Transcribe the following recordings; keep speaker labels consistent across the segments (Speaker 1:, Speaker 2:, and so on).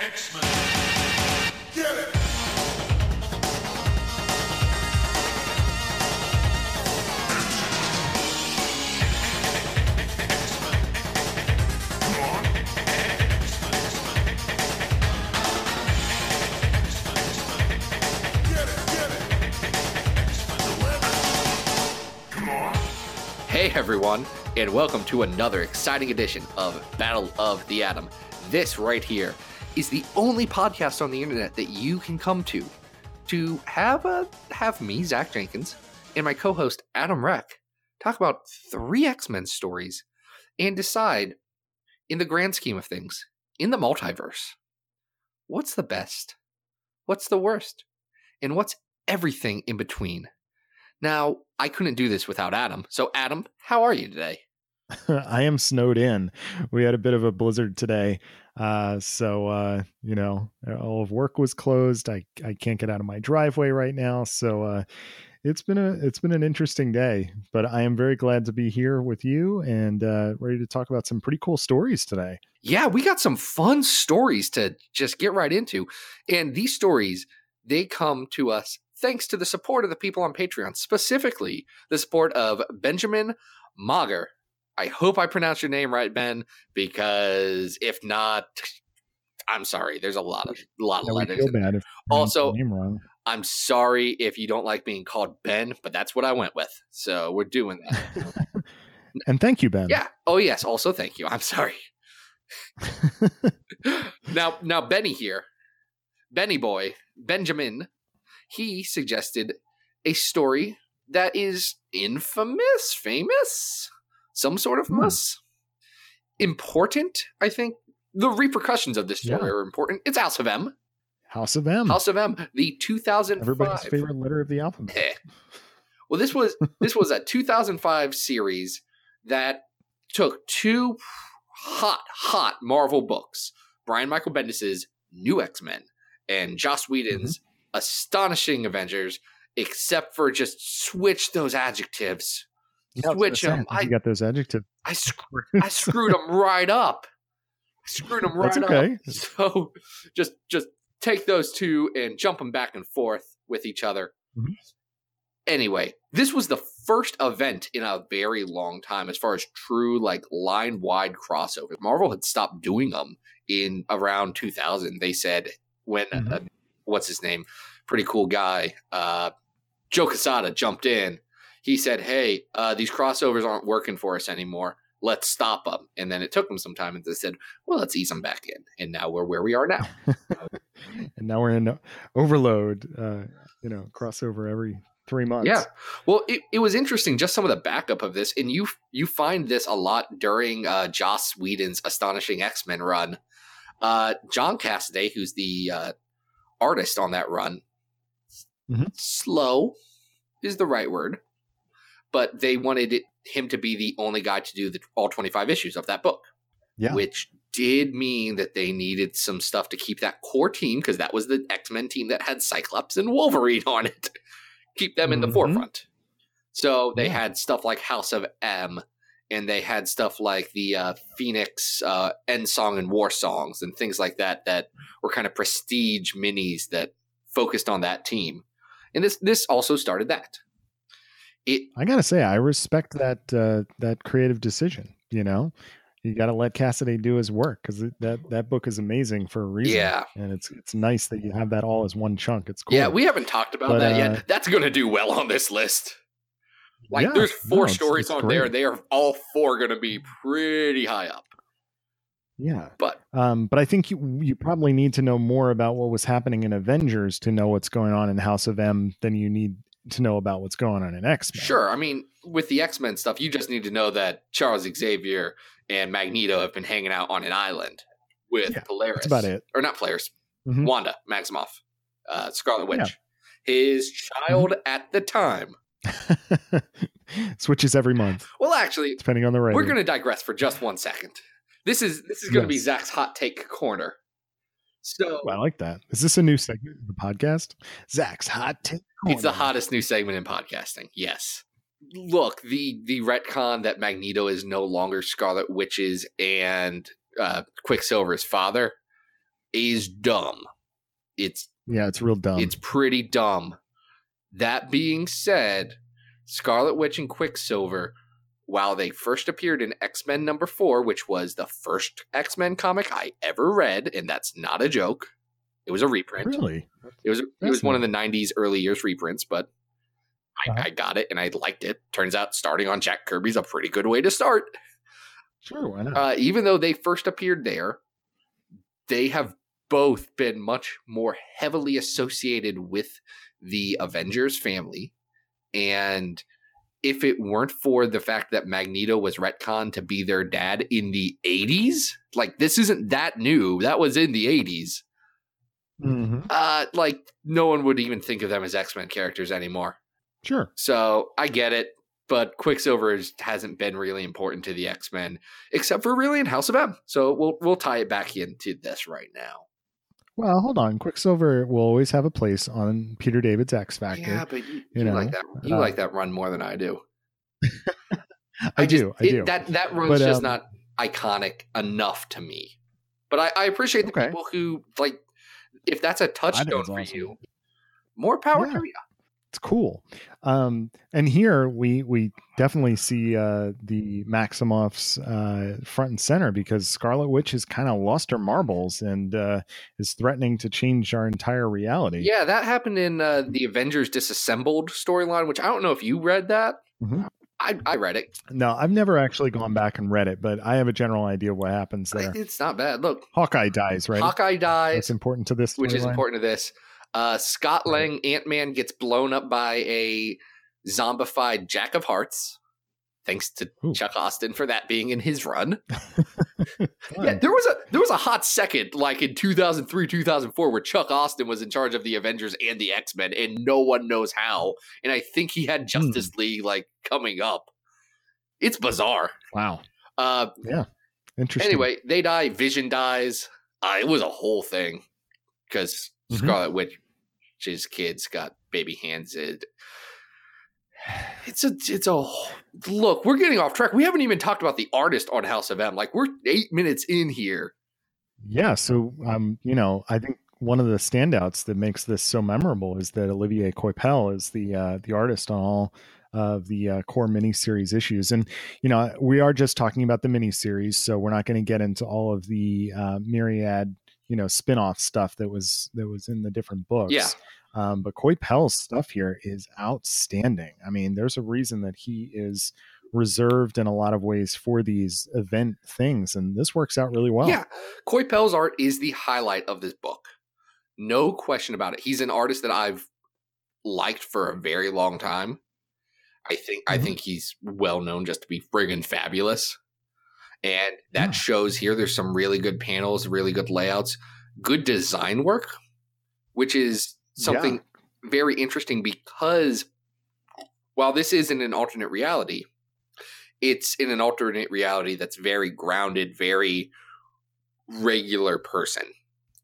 Speaker 1: X-Men. Get it!
Speaker 2: Hey everyone, and welcome to another exciting edition of Battle of the Atom. This right here is the only podcast on the internet that you can come to to have a have me, Zach Jenkins, and my co-host Adam Reck talk about three X-Men stories and decide, in the grand scheme of things, in the multiverse, what's the best, what's the worst, and what's everything in between. Now, I couldn't do this without Adam. So, Adam, how are you today?
Speaker 3: I am snowed in. We had a bit of a blizzard today. Uh, so, uh, you know, all of work was closed. I, I can't get out of my driveway right now. So, uh, it's been a it's been an interesting day, but I am very glad to be here with you and uh, ready to talk about some pretty cool stories today.
Speaker 2: Yeah, we got some fun stories to just get right into, and these stories they come to us thanks to the support of the people on Patreon, specifically the support of Benjamin Mager. I hope I pronounced your name right, Ben, because if not, I'm sorry. There's a lot of a lot of
Speaker 3: Yeah, we
Speaker 2: letters.
Speaker 3: feel bad
Speaker 2: Also-
Speaker 3: your name wrong.
Speaker 2: I'm sorry if you don't like being called Ben, but that's what I went with. So we're doing that.
Speaker 3: And thank you, Ben.
Speaker 2: yeah. Oh yes. Also, thank you. I'm sorry. now, now Benny here, Benny boy, Benjamin, he suggested a story that is infamous, famous, some sort of
Speaker 3: Hmm.
Speaker 2: muss, important. I think the repercussions of this story
Speaker 3: Yeah.
Speaker 2: are important. It's House of M.
Speaker 3: House of M.
Speaker 2: House of M, the 2005.
Speaker 3: Everybody's favorite letter of the alphabet.
Speaker 2: Eh. Well, this was this was a 2005 series that took two hot, hot Marvel books: Brian Michael Bendis's New X Men and Joss Whedon's astonishing Avengers, except for just switch those adjectives. Switch them.
Speaker 3: I you got those adjectives.
Speaker 2: I, sc- I screwed them right up. I screwed them right
Speaker 3: That's okay.
Speaker 2: up. So just just take those two and jump them back and forth with each other.
Speaker 3: Mhm.
Speaker 2: Anyway, this was the first event in a very long time as far as true like line wide crossovers. Marvel had stopped doing them in around 2000. They said when
Speaker 3: Mhm.
Speaker 2: uh, what's his name, pretty cool guy, uh, Joe Quesada jumped in. He said, "Hey, uh, these crossovers aren't working for us anymore. Let's stop them." And then it took them some time, and they said, "Well, let's ease them back in." And now we're where we are now.
Speaker 3: and now we're in overload. Uh, you know, crossover every three months.
Speaker 2: Yeah. Well, it, it was interesting just some of the backup of this, and you you find this a lot during uh, Joss Whedon's astonishing X Men run. Uh, John Cassaday, who's the uh, artist on that run,
Speaker 3: Mhm.
Speaker 2: slow is the right word, but they wanted it, him to be the only guy to do the, all twenty five issues of that book,
Speaker 3: Yeah.
Speaker 2: which did mean that they needed some stuff to keep that core team because that was the X Men team that had Cyclops and Wolverine on it. keep them in the
Speaker 3: Mhm.
Speaker 2: forefront. So they
Speaker 3: Yeah.
Speaker 2: had stuff like House of M, and they had stuff like the uh, Phoenix uh, End Song and War Songs and things like that that were kind of prestige minis that focused on that team. And this this also started that. It
Speaker 3: I gotta say, I respect that uh, that creative decision. You know, you got to let Cassaday do his work because that that book is amazing for a reason.
Speaker 2: yeah
Speaker 3: and it's it's nice that you have that all as one chunk. It's cool.
Speaker 2: yeah we haven't talked about
Speaker 3: But,
Speaker 2: that
Speaker 3: uh,
Speaker 2: yet. That's going to do well on this list. Like
Speaker 3: Yeah,
Speaker 2: there's
Speaker 3: no,
Speaker 2: four
Speaker 3: it's-
Speaker 2: stories
Speaker 3: it's
Speaker 2: on
Speaker 3: great.
Speaker 2: there. They are all four going to be pretty high up.
Speaker 3: yeah.
Speaker 2: But
Speaker 3: Um, but I think you you probably need to know more about what was happening in Avengers to know what's going on in House of M than you need to know about what's going on in X Men.
Speaker 2: Sure. I mean, with the X Men stuff, you just need to know that Charles Xavier and Magneto have been hanging out on an island with
Speaker 3: Yeah,
Speaker 2: Polaris.
Speaker 3: that's about it.
Speaker 2: Or not Polaris,
Speaker 3: Mhm.
Speaker 2: Wanda Maximoff, uh, Scarlet Witch.
Speaker 3: Yeah. Mm-hmm.
Speaker 2: His child at the time.
Speaker 3: Switches every month
Speaker 2: Well, actually,
Speaker 3: depending on the rating.
Speaker 2: we're going to digress for just one second. This is this is going to be Zach's hot take corner. So
Speaker 3: Well, I like that. Is this a new segment of the podcast? Zach's hot take.
Speaker 2: It's the hottest new segment in podcasting. Yes. Look, the the retcon that Magneto is no longer Scarlet Witch's and uh, Quicksilver's father. is dumb. It's
Speaker 3: Yeah, it's real dumb.
Speaker 2: it's pretty dumb. That being said, Scarlet Witch and Quicksilver, while they first appeared in X Men number four, which was the first X Men comic I ever read, and that's not a joke. It was a reprint.
Speaker 3: really
Speaker 2: It was it
Speaker 3: That's
Speaker 2: was one of the '90s early years reprints, but I,
Speaker 3: Uh-huh.
Speaker 2: I got it and I liked it. Turns out starting on Jack Kirby's a pretty good way to start.
Speaker 3: sure. Why not?
Speaker 2: Uh, even though they first appeared there, they have both been much more heavily associated with the Avengers family. And if it weren't for the fact that Magneto was retconned to be their dad in the 80s, like this isn't that new. That was in the 80s.
Speaker 3: Mhm.
Speaker 2: Uh, like no one would even think of them as X Men characters anymore.
Speaker 3: Sure.
Speaker 2: So I get it, but Quicksilver is, hasn't been really important to the X Men, except for really in House of M. So we'll we'll tie it back into this right now.
Speaker 3: Well, hold on. Quicksilver will always have a place on Peter David's X Factor.
Speaker 2: Yeah, but you,
Speaker 3: you
Speaker 2: you
Speaker 3: know,
Speaker 2: like that you
Speaker 3: uh,
Speaker 2: like that run more than I do.
Speaker 3: I,
Speaker 2: just-
Speaker 3: do. I
Speaker 2: it-
Speaker 3: do.
Speaker 2: That that run's
Speaker 3: But,
Speaker 2: just
Speaker 3: um,
Speaker 2: not iconic enough to me. But I, I appreciate the
Speaker 3: Okay.
Speaker 2: people who like if that's a touchstone for
Speaker 3: awesome.
Speaker 2: you. More power
Speaker 3: Yeah.
Speaker 2: to you.
Speaker 3: it's cool. Um, and here we we definitely see uh, the Maximoffs uh, front and center because Scarlet Witch has kind of lost her marbles and uh, is threatening to change our entire reality.
Speaker 2: Yeah, that happened in uh, the Avengers Disassembled storyline, which I don't know if you read that.
Speaker 3: Mhm.
Speaker 2: I, I read it.
Speaker 3: No, I've never actually gone back and read it, but I have a general idea of what happens there.
Speaker 2: It's not bad. Look,
Speaker 3: Hawkeye dies, right?
Speaker 2: Hawkeye dies,
Speaker 3: It's important to this,
Speaker 2: which is
Speaker 3: storyline?
Speaker 2: important to this. Uh, Scott Lang, Ant Man, gets blown up by a zombified Jack of Hearts. Thanks to
Speaker 3: Ooh.
Speaker 2: Chuck Austin for that being in his run. Yeah, there was a there was a hot second, like in two thousand three, two thousand four, where Chuck Austin was in charge of the Avengers and the X Men, and no one knows how. And I think he had Justice League like coming up. It's bizarre.
Speaker 3: Wow.
Speaker 2: Uh, yeah.
Speaker 3: Interesting.
Speaker 2: anyway, they die. Vision dies. Uh, it was a whole thing because
Speaker 3: Mhm.
Speaker 2: Scarlet Witch's kids got baby hands. It, it's a it's a look. We're getting off track. We haven't even talked about the artist on House of M. Like we're eight minutes in here.
Speaker 3: Yeah, so um, you know, I think one of the standouts that makes this so memorable is that Olivier Coipel is the uh, the artist on all of the uh, core miniseries issues, and you know, we are just talking about the miniseries, so we're not going to get into all of the uh, myriad you know spin-off stuff that was that was in the different books.
Speaker 2: Yeah.
Speaker 3: Um, but Coipel's stuff here is outstanding. I mean, there's a reason that he is reserved in a lot of ways for these event things, and this works out really well.
Speaker 2: Yeah, Coipel's art is the highlight of this book. No question about it. He's an artist that I've liked for a very long time. I think I
Speaker 3: Mhm.
Speaker 2: think he's well known just to be friggin' fabulous. And that
Speaker 3: Yeah.
Speaker 2: shows here there's some really good panels, really good layouts, good design work, which is something very interesting because while this isn't an alternate reality, it's in an alternate reality that's very grounded, very regular person.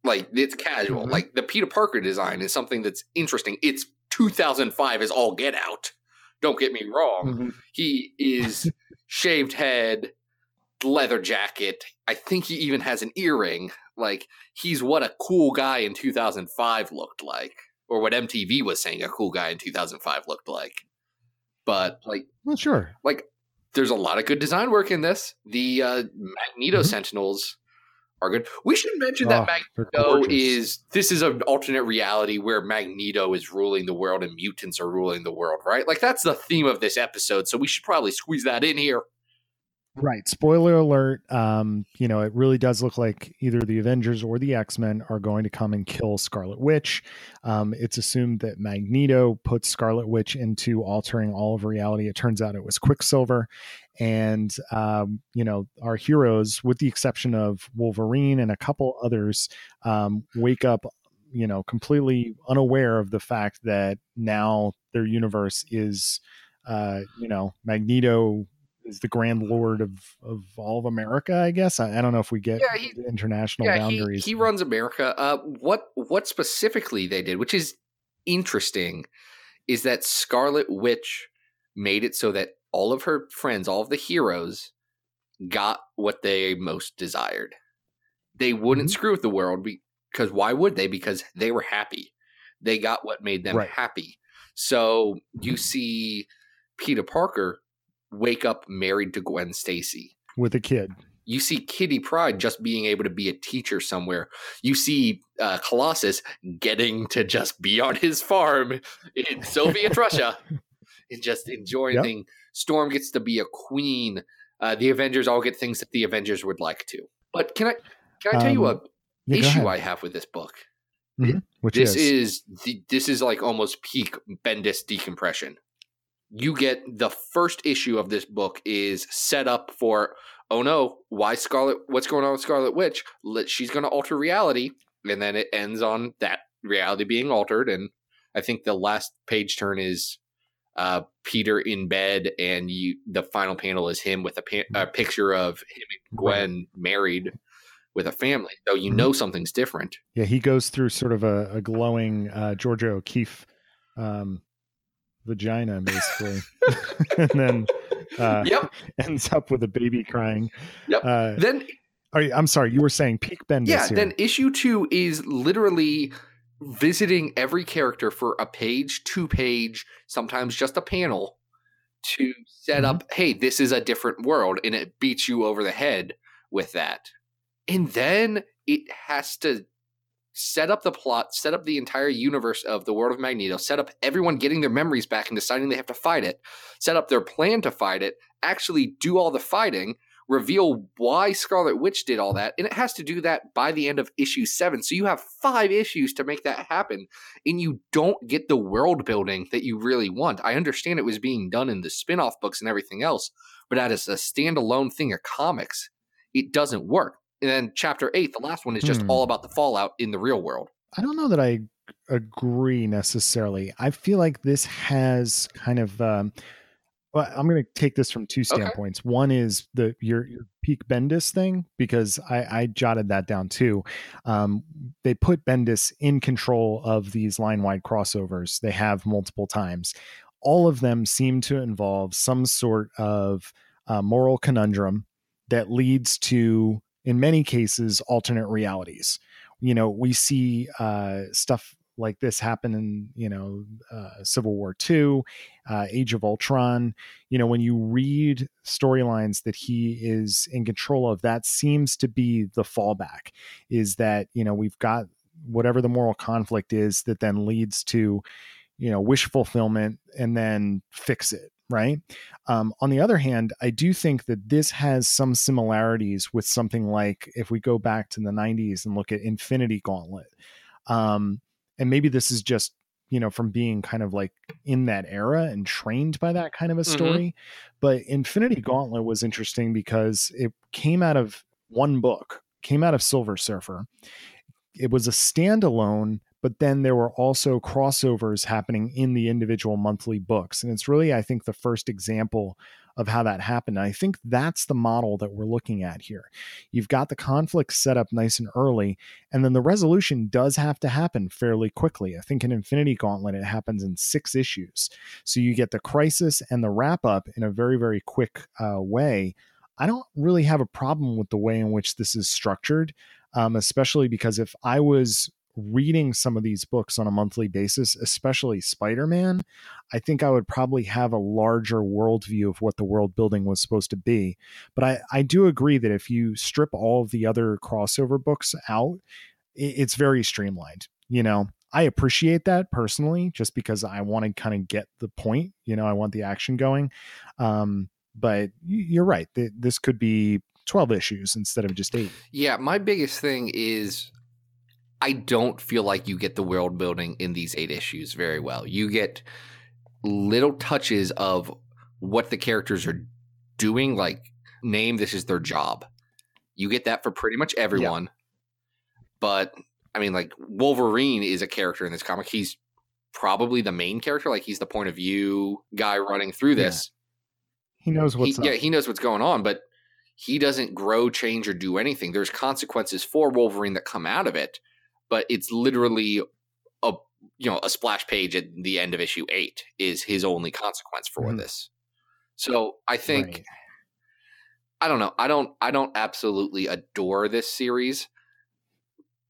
Speaker 2: Like it's casual.
Speaker 3: Mhm.
Speaker 2: Like the Peter Parker design is something that's interesting. It's 2005 is all get out. Don't get me wrong.
Speaker 3: Mhm.
Speaker 2: He is shaved head, leather jacket. I think he even has an earring. Like he's what a cool guy in 2005 looked like, or what MTV was saying a cool guy in 2005 looked like. But like,
Speaker 3: Well, sure.
Speaker 2: like there's a lot of good design work in this. The uh, Magneto
Speaker 3: Mhm.
Speaker 2: Sentinels are good. We should mention
Speaker 3: Oh,
Speaker 2: that Magneto is this is an alternate reality where Magneto is ruling the world and mutants are ruling the world, right? Like that's the theme of this episode, so we should probably squeeze that in here.
Speaker 3: Right. Spoiler alert. Um, you know, it really does look like either the Avengers or the X Men are going to come and kill Scarlet Witch. Um, it's assumed that Magneto puts Scarlet Witch into altering all of reality. It turns out it was Quicksilver. And, um, you know, our heroes, with the exception of Wolverine and a couple others, um, wake up, you know, completely unaware of the fact that now their universe is, uh, you know, Magneto is the grand lord of of all of America. I guess I, I don't know if we get
Speaker 2: Yeah, he-
Speaker 3: international
Speaker 2: yeah,
Speaker 3: boundaries.
Speaker 2: he runs America. Uh, what what specifically they did, which is interesting, is that Scarlet Witch made it so that all of her friends, all of the heroes, got what they most desired. They wouldn't
Speaker 3: Mhm.
Speaker 2: screw with the world. Because why would they? Because they were happy. They got what made them
Speaker 3: Right.
Speaker 2: happy. So you see Peter Parker wake up married to Gwen Stacy.
Speaker 3: with a kid.
Speaker 2: You see Kitty Pryde just being able to be a teacher somewhere. You see uh, Colossus getting to just be on his farm in Soviet Russia and just enjoying
Speaker 3: Yep.
Speaker 2: things. Storm gets to be a queen. Uh, the Avengers all get things that the Avengers would like to. But can I can I tell you
Speaker 3: Um,
Speaker 2: a
Speaker 3: Yeah,
Speaker 2: issue. I have with this book?
Speaker 3: Which
Speaker 2: this
Speaker 3: is,
Speaker 2: is the, this is like almost peak Bendis decompression. You get the first issue of this book is set up for oh no, why Scarlet? What's going on with Scarlet Witch? Let, she's going to alter reality, and then it ends on that reality being altered. And I think the last page turn is uh, Peter in bed, and you the final panel is him with a, pa- a picture of him and Gwen married with a family. So you
Speaker 3: Mhm.
Speaker 2: know something's different.
Speaker 3: yeah, he goes through sort of a, a glowing uh, Georgia O'Keeffe um, vagina, basically, and then uh,
Speaker 2: Yep.
Speaker 3: ends up with a baby crying.
Speaker 2: Yep.
Speaker 3: Uh,
Speaker 2: Then
Speaker 3: you- I'm sorry, you were saying peak Bendis
Speaker 2: Yeah,
Speaker 3: here.
Speaker 2: then issue two is literally visiting every character for a page, two page, sometimes just a panel to set
Speaker 3: Mm-hmm.
Speaker 2: up, hey, this is a different world, and it beats you over the head with that. And then it has to set up the plot, set up the entire universe of the world of Magneto, set up everyone getting their memories back and deciding they have to fight it, set up their plan to fight it, actually do all the fighting, reveal why Scarlet Witch did all that, and it has to do that by the end of issue seven. So you have five issues to make that happen, and you don't get the world building that you really want. I understand it was being done in the spin off books and everything else, but as a standalone thing of comics, it doesn't work. And then chapter eight, the last one, is just
Speaker 3: Hmm.
Speaker 2: all about the fallout in the real world.
Speaker 3: I don't know that I agree necessarily. I feel like this has kind of. Um, well, I'm going to take this from two standpoints. One is the your, your peak Bendis thing because I, I jotted that down too. Um, they put Bendis in control of these line wide crossovers. They have multiple times. All of them seem to involve some sort of uh, moral conundrum that leads to, in many cases, alternate realities. You know we see uh stuff like this happen in you know uh, civil war 2 uh, age of ultron. You know when you read storylines that he is in control of that seems to be the fallback is that you know we've got whatever the moral conflict is that then leads to you know wish fulfillment and then fix it right um, on the other hand i do think that this has some similarities with something like if we go back to the 90s and look at infinity gauntlet um, and maybe this is just you know from being kind of like in that era and trained by that kind of a
Speaker 2: Mhm.
Speaker 3: story but infinity gauntlet was interesting because it came out of one book came out of silver surfer it was a standalone but then there were also crossovers happening in the individual monthly books and it's really i think the first example of how that happened and i think that's the model that we're looking at here. You've got the conflict set up nice and early and then the resolution does have to happen fairly quickly. I think in infinity gauntlet it happens in six issues. So you get the crisis and the wrap up in a very very quick uh, way. I don't really have a problem with the way in which this is structured um, especially because if I was reading some of these books on a monthly basis, especially Spider Man, I think I would probably have a larger worldview of what the world building was supposed to be. But I, I do agree that if you strip all of the other crossover books out, it, it's very streamlined. You know, I appreciate that personally, just because I want to kind of get the point. You know, I want the action going. Um, but you're right. This could be 12 issues instead of just eight.
Speaker 2: Yeah, my biggest thing is I don't feel like you get the world building in these eight issues very well. You get little touches of what the characters are doing, like name this is their job. You get that for pretty much everyone. But I mean, like Wolverine is a character in this comic. He's probably the main character, like he's the point of view guy running through this.
Speaker 3: He knows what's
Speaker 2: he,
Speaker 3: up.
Speaker 2: yeah, he knows what's going on, but he doesn't grow, change, or do anything. There's consequences for Wolverine that come out of it, but it's literally a you know a splash page at the end of issue eight is his only consequence for
Speaker 3: Mhm.
Speaker 2: this. So I think
Speaker 3: Right.
Speaker 2: I don't know. I don't I don't absolutely adore this series,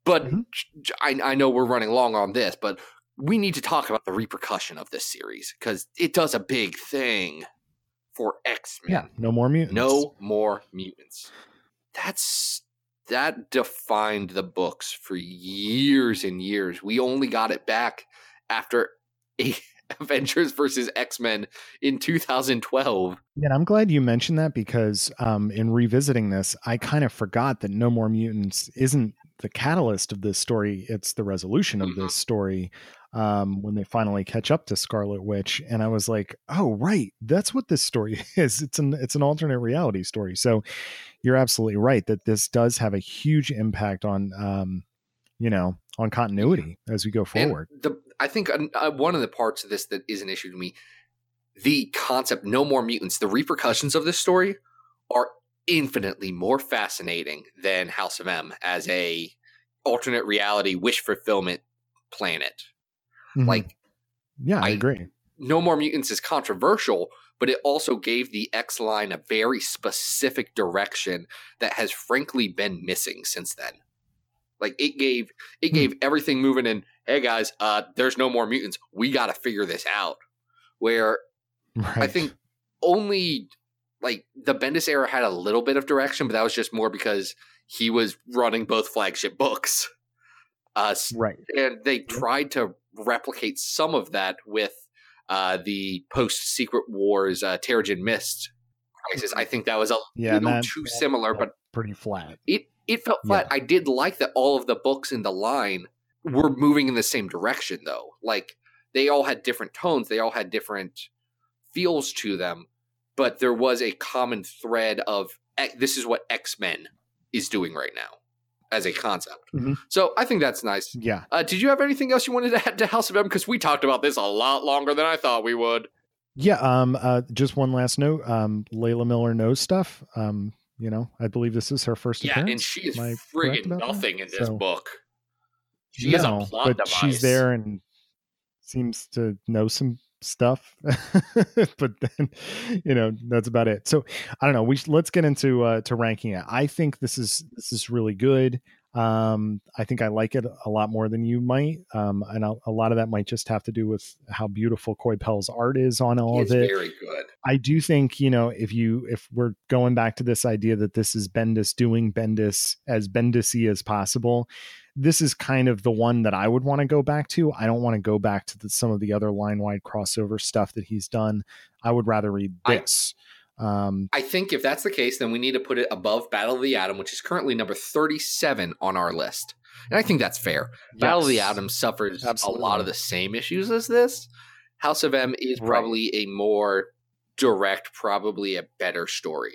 Speaker 2: But
Speaker 3: Mhm.
Speaker 2: j- I, I know we're running long on this, but we need to talk about the repercussion of this series because it does a big thing for X Men.
Speaker 3: Yeah, no more mutants.
Speaker 2: No more mutants. That's that defined the books for years and years. We only got it back after a Avengers versus X Men in 2012.
Speaker 3: Yeah, and I'm glad you mentioned that because um, in revisiting this, I kind of forgot that No More Mutants isn't the catalyst of this story. It's the resolution of
Speaker 2: Mhm.
Speaker 3: this story um, when they finally catch up to Scarlet Witch. And I was like, oh, right, that's what this story is. It's an it's an alternate reality story. So you're absolutely right that this does have a huge impact on um, you know on continuity as we go forward.
Speaker 2: the I think uh, one of the parts of this that is an issue to me, the concept no more mutants, the repercussions of this story are infinitely more fascinating than House of M as a alternate reality wish fulfillment planet.
Speaker 3: Mhm.
Speaker 2: Like
Speaker 3: yeah, I
Speaker 2: I-
Speaker 3: agree.
Speaker 2: No More Mutants is controversial, but it also gave the X line a very specific direction that has frankly been missing since then. Like it gave it
Speaker 3: Hmm.
Speaker 2: gave everything moving in, hey guys, uh there's no more mutants. We got to figure this out. Where
Speaker 3: Right.
Speaker 2: I think only like the Bendis era had a little bit of direction, but that was just more because he was running both flagship books. Uh
Speaker 3: right.
Speaker 2: and they tried to replicate some of that with uh, the post Secret Wars uh, Terrigen Mist crisis. I think that was a
Speaker 3: Yeah,
Speaker 2: little
Speaker 3: that-
Speaker 2: too similar, but
Speaker 3: pretty flat.
Speaker 2: it it felt flat. I did like that all of the books in the line were moving in the same direction, though. Like they all had different tones, they all had different feels to them, but there was a common thread of "Eh, this is what X Men is doing right now as a concept.
Speaker 3: Mhm.
Speaker 2: So I think that's nice.
Speaker 3: Yeah.
Speaker 2: Uh, did you have anything else you wanted to add to House of M? Because we talked about this a lot longer than I thought we would.
Speaker 3: Yeah, um, uh, just one last note. Um, Layla Miller knows stuff. Um, you know, I believe this is her first
Speaker 2: Yeah,
Speaker 3: appearance.
Speaker 2: and she is friggin'
Speaker 3: about that?
Speaker 2: nothing in this
Speaker 3: So-
Speaker 2: book. She is a plot
Speaker 3: but
Speaker 2: device.
Speaker 3: she's there and seems to know some stuff. but then, you know, that's about it. So I don't know. We let's get into uh, to ranking it. I think this is this is really good. Um, I think I like it a lot more than you might, um, and a, a lot of that might just have to do with how beautiful Coipel's art is on all
Speaker 2: It's
Speaker 3: of it.
Speaker 2: very good.
Speaker 3: I do think, you know, if you if we're going back to this idea that this is Bendis doing Bendis as Bendisy as possible, this is kind of the one that I would want to go back to. I don't want to go back to the, some of the other line wide crossover stuff that he's done. I would rather read
Speaker 2: I-
Speaker 3: this. Um,
Speaker 2: I think if that's the case, then we need to put it above Battle of the Atom, which is currently number 37 on our list. And I think that's fair. Battle of the. Atom suffers a lot of the same issues as this. House of M is
Speaker 3: Right.
Speaker 2: probably a more direct, probably a better story.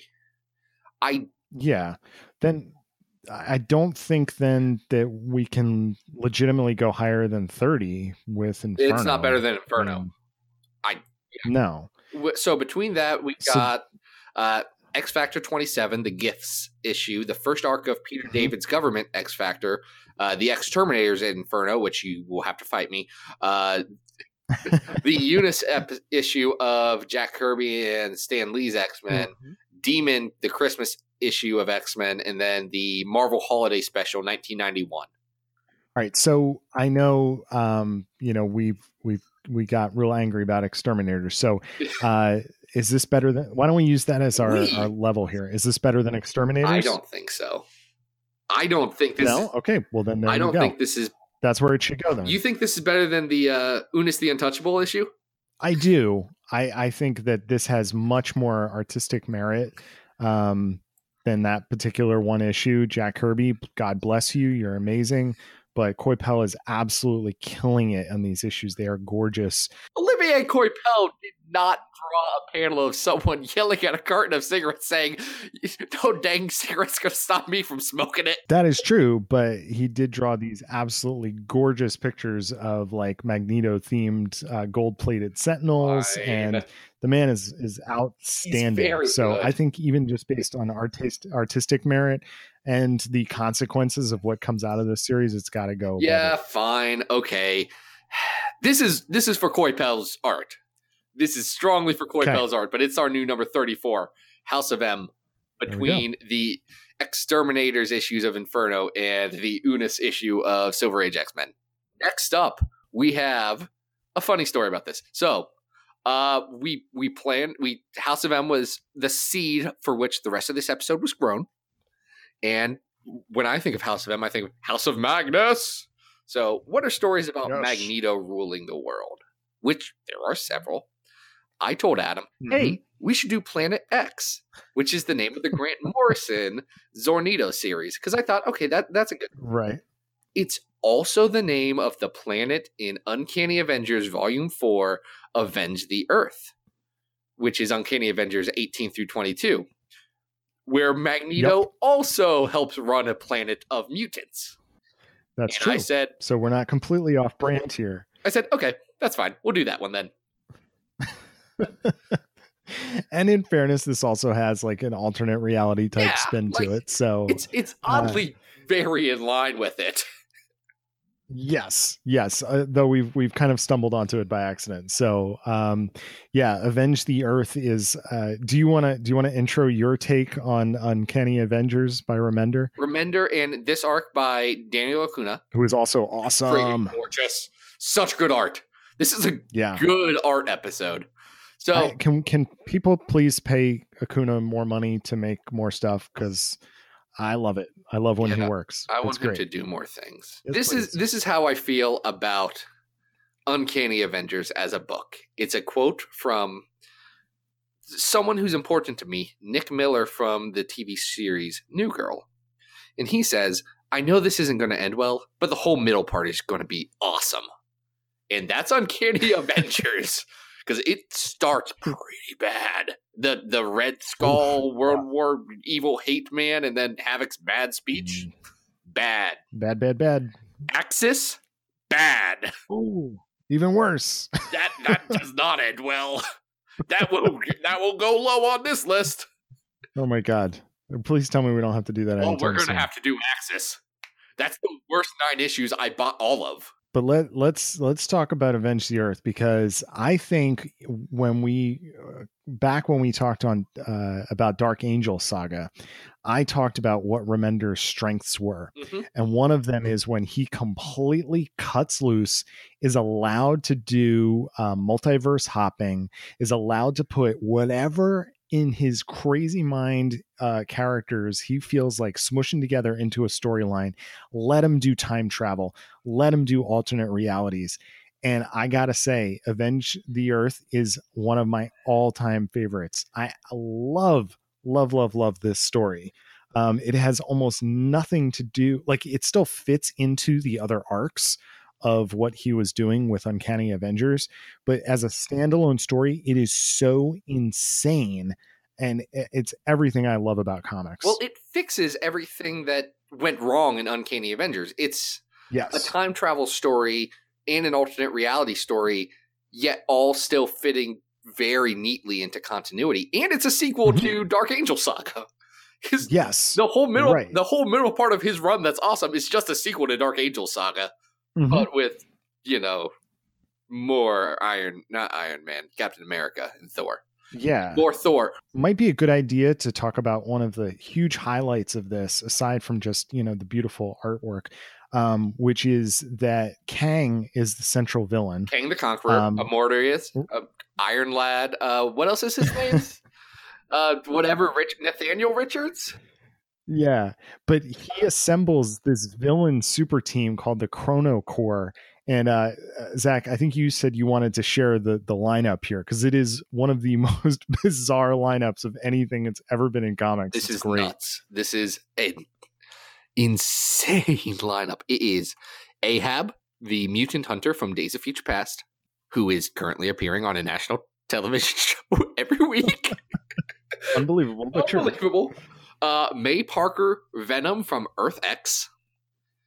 Speaker 2: I
Speaker 3: Yeah. Then I don't think then that we can legitimately go higher than 30 with Inferno.
Speaker 2: it's not better than Inferno.
Speaker 3: Um,
Speaker 2: I-
Speaker 3: No.
Speaker 2: So between that, we got uh, X Factor 27, the Gifts issue, the first arc of Peter
Speaker 3: Mhm.
Speaker 2: David's government X Factor, uh, the Exterminators Inferno, which you will have to fight me, uh, the Unus ep- issue of Jack Kirby and Stan Lee's X Men,
Speaker 3: Mhm.
Speaker 2: Demon, the Christmas issue of X Men, and then the Marvel Holiday Special 1991.
Speaker 3: All right, so I know um, you know we've we've we got real angry about exterminators. So uh is this better than why don't we use that as our,
Speaker 2: We-
Speaker 3: our level here? Is this better than exterminators?
Speaker 2: I don't think so. I don't think this.
Speaker 3: No? Okay, well then
Speaker 2: I don't think this is.
Speaker 3: That's where it should go then.
Speaker 2: You think this is better than the uh, Unus the Untouchable issue?
Speaker 3: I do. I, I think that this has much more artistic merit um, than that particular one issue. Jack Kirby, God bless you. You're amazing. But Coipel is absolutely killing it on these issues. They are gorgeous.
Speaker 2: Olivier Coipel did not draw a panel of someone yelling at a carton of cigarettes saying, No dang cigarette's to stop me from smoking it.
Speaker 3: That is true, but he did draw these absolutely gorgeous pictures of like Magneto themed uh, gold plated sentinels.
Speaker 2: Fine.
Speaker 3: And the man is is outstanding. so
Speaker 2: good.
Speaker 3: I think even just based on artist, artistic merit and the consequences of what comes out of this series, it's got to go.
Speaker 2: Yeah,
Speaker 3: it.
Speaker 2: fine. Okay. This is this is for Coipel's art. This is strongly for Coipel's art, but it's our new number 34, House of M. between the Exterminators issues of Inferno and the Unus issue of Silver Age X Men. Next up, we have a funny story about this. So, uh, we we planned we House of M was the seed for which the rest of this episode was grown, and when I think of House of M, I think of House of Magnus. So, what are stories about
Speaker 3: Yes.
Speaker 2: Magneto ruling the world? Which there are several. I told Adam,
Speaker 3: Mhm.
Speaker 2: hey, we should do Planet X, which is the name of the Grant Morrison Zornito series. Because I thought, okay, that that's a good.
Speaker 3: Right.
Speaker 2: It's also the name of the planet in Uncanny Avengers Volume Four, Avenge the Earth, which is Uncanny Avengers 18 through 22, where Magneto also helps run a planet of mutants.
Speaker 3: That's
Speaker 2: and
Speaker 3: true.
Speaker 2: I said,
Speaker 3: so we're not completely off brand here.
Speaker 2: I said, okay, that's fine. We'll do that one then.
Speaker 3: and in fairness, this also has like an alternate reality type
Speaker 2: Yeah,
Speaker 3: spin to it. So
Speaker 2: It's it's
Speaker 3: Uh,
Speaker 2: oddly very in line with it.
Speaker 3: Yes, yes. Uh, though we've we've kind of stumbled onto it by accident. So, um, yeah, Avenge the Earth is. Uh, do you want to do you want to intro your take on Uncanny Avengers by Remender,
Speaker 2: Remender and this arc by Daniel Acuna.
Speaker 3: who is also awesome?
Speaker 2: gorgeous. Such good art. This is a
Speaker 3: Yeah.
Speaker 2: good art episode. So
Speaker 3: I- can can people please pay Acuna more money to make more stuff? Because I love it. I love when he works.
Speaker 2: I
Speaker 3: it's
Speaker 2: want him
Speaker 3: great.
Speaker 2: to do more things.
Speaker 3: Yes,
Speaker 2: this is this is how I feel about Uncanny Avengers as a book. It's a quote from someone who's important to me, Nick Miller from the TV series New Girl. And he says, I know this isn't going to end well, but the whole middle part is going to be awesome. And that's Uncanny Avengers because it starts pretty bad. The the Red Skull World War evil hate man and then Havoc's bad speech,
Speaker 3: Mm,
Speaker 2: bad.
Speaker 3: bad, bad, bad.
Speaker 2: Axis, bad.
Speaker 3: Ooh, even worse.
Speaker 2: That that does not end well. That will that will go low on this list.
Speaker 3: oh my god! Please tell me we don't have to do that.
Speaker 2: Oh,
Speaker 3: anytime
Speaker 2: we're gonna
Speaker 3: soon.
Speaker 2: have to do Axis. That's the worst nine issues I bought all of.
Speaker 3: But let let's let's talk about avenge the earth because i think when we uh, back when we talked on uh, about dark angel saga i talked about what remender's strengths were
Speaker 2: Mhm.
Speaker 3: and one of them is when he completely cuts loose is allowed to do um, multiverse hopping is allowed to put whatever in his crazy mind uh, characters he feels like smushing together into a storyline let him do time travel let him do alternate realities and i gotta say avenge the earth is one of my all-time favorites. I love love love love this story. Um, it has almost nothing to do like it still fits into the other arcs of what he was doing with uncanny avengers but as a standalone story it is so insane and it's everything i love about comics
Speaker 2: Well, it fixes everything that went wrong in Uncanny Avengers. It's
Speaker 3: yes
Speaker 2: a time travel story and an alternate reality story, yet all still fitting very neatly into continuity. And it's a sequel
Speaker 3: Mhm.
Speaker 2: to Dark Angel Saga. His,
Speaker 3: yes
Speaker 2: the whole middle,
Speaker 3: Right.
Speaker 2: the whole middle part of his run that's awesome is just a sequel to Dark Angel Saga,
Speaker 3: Mhm.
Speaker 2: but with you know more Iron, not Iron Man, Captain America, and Thor.
Speaker 3: yeah
Speaker 2: More Thor.
Speaker 3: might be a good idea to talk about one of the huge highlights of this aside from just you know the beautiful artwork um, which is that kang is the central villain
Speaker 2: Kang the Conqueror,
Speaker 3: Um,
Speaker 2: Immortus, uh, Iron Lad. Uh, what else is his name? uh, whatever, Rich Nathaniel Richards.
Speaker 3: Yeah but he assembles this villain super team called the Chrono Corps and uh, uh, zach i think you said you wanted to share the the lineup here because it is one of the most bizarre lineups of anything that's ever been in comics
Speaker 2: This
Speaker 3: It's
Speaker 2: is
Speaker 3: great
Speaker 2: nuts. This is an insane lineup. It is Ahab, the mutant hunter from Days of Future Past, who is currently appearing on a national television show every week.
Speaker 3: unbelievable
Speaker 2: Unbelievable. Uh, May Parker, Venom from Earth X.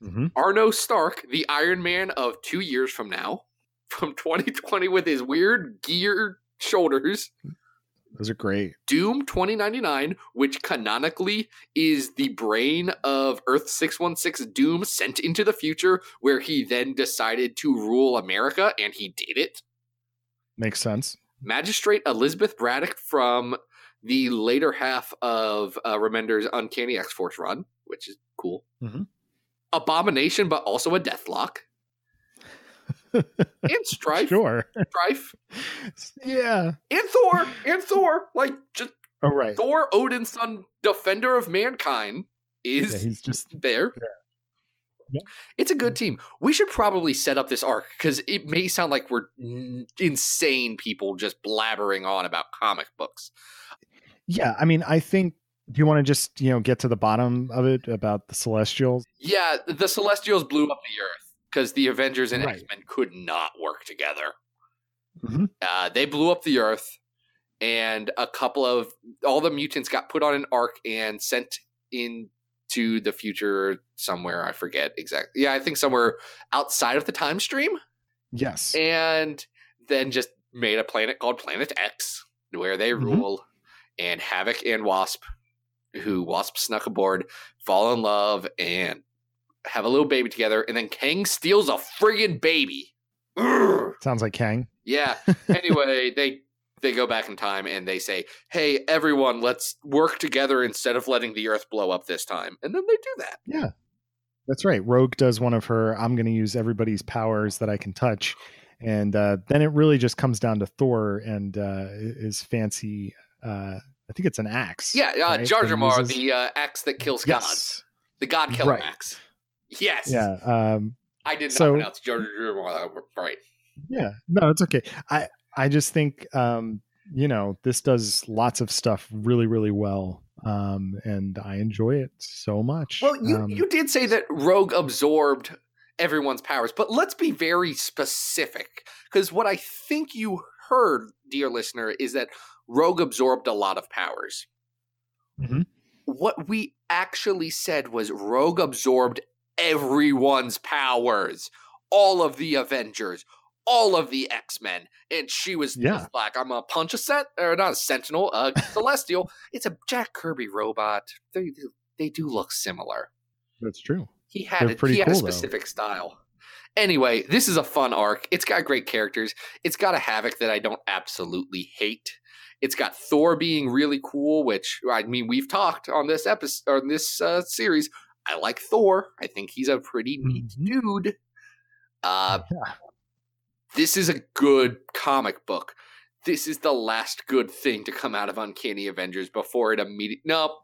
Speaker 3: Mhm.
Speaker 2: Arno Stark, the Iron Man of two years from now, from 2020 with his weird gear shoulders.
Speaker 3: those are great
Speaker 2: Doom 2099, which canonically is the brain of Earth 616 Doom sent into the future, where he then decided to rule America, and he did it.
Speaker 3: makes sense
Speaker 2: Magistrate Elizabeth Braddock from the later half of uh, Remender's Uncanny X Force run, which is cool.
Speaker 3: Mhm.
Speaker 2: Abomination, but also a Deathlok. and Strife.
Speaker 3: Sure.
Speaker 2: Strife.
Speaker 3: yeah.
Speaker 2: And Thor. And Thor. Like, just
Speaker 3: Oh right.
Speaker 2: Thor, Odin's son, defender of mankind,
Speaker 3: Yeah,
Speaker 2: is
Speaker 3: he's just
Speaker 2: there.
Speaker 3: Yeah.
Speaker 2: It's a good team. We should probably set up this arc because it may sound like we're n- insane people just blabbering on about comic books.
Speaker 3: Yeah. I mean, I think. Do you want to just you know get to the bottom of it about the Celestials?
Speaker 2: Yeah, the Celestials blew up the Earth because the Avengers and
Speaker 3: Right.
Speaker 2: X Men could not work together.
Speaker 3: Mhm.
Speaker 2: Uh, they blew up the Earth, and a couple of all the mutants got put on an arc and sent into the future somewhere. I forget exactly. Yeah, I think somewhere outside of the time stream,
Speaker 3: Yes.
Speaker 2: and then just made a planet called Planet X where they
Speaker 3: Mhm.
Speaker 2: rule. And Havoc and Wasp, who Wasp snuck aboard, fall in love and have a little baby together. And then Kang steals a friggin' baby. Urgh.
Speaker 3: Sounds like Kang.
Speaker 2: Yeah. Anyway, they they go back in time and they say, "Hey, everyone, let's work together instead of letting the Earth blow up this time." And then they do that.
Speaker 3: Yeah. That's right. Rogue does one of her. I'm going to use everybody's powers that I can touch, and uh, then it really just comes down to Thor and uh, his fancy. Uh, I think it's an axe.
Speaker 2: Yeah, uh,
Speaker 3: right,
Speaker 2: Jar Jar Mar,
Speaker 3: uses?
Speaker 2: the uh, axe that kills gods,
Speaker 3: Yes.
Speaker 2: the God Killer
Speaker 3: Right.
Speaker 2: axe. Yes.
Speaker 3: Yeah. Um,
Speaker 2: I did not
Speaker 3: So-
Speaker 2: pronounce Jar Jar Mar right.
Speaker 3: yeah. No, it's okay. I I just think um, you know this does lots of stuff really really well, um, and I enjoy it so much.
Speaker 2: Well, you
Speaker 3: Um,
Speaker 2: you did say that Rogue absorbed everyone's powers, but let's be very specific because what I think you heard, dear listener, is that Rogue absorbed a lot of powers.
Speaker 3: Mhm.
Speaker 2: What we actually said was Rogue absorbed everyone's powers, all of the Avengers, all of the X Men, and she was
Speaker 3: Yeah.
Speaker 2: like, "I'm a punch a set or not a Sentinel, a Celestial." It's a Jack Kirby robot. They do- they do look similar.
Speaker 3: that's true.
Speaker 2: He had
Speaker 3: pretty
Speaker 2: He had a
Speaker 3: cool, though.
Speaker 2: specific style. Anyway, this is a fun arc. It's got great characters. It's got a Havoc that I don't absolutely hate. It's got Thor being really cool, which I mean we've talked on this episode or this uh, series. I like Thor. I think he's a pretty neat
Speaker 3: Mhm.
Speaker 2: dude. Uh,
Speaker 3: Yeah.
Speaker 2: this is a good comic book. This is the last good thing to come out of Uncanny Avengers before it immediately. No,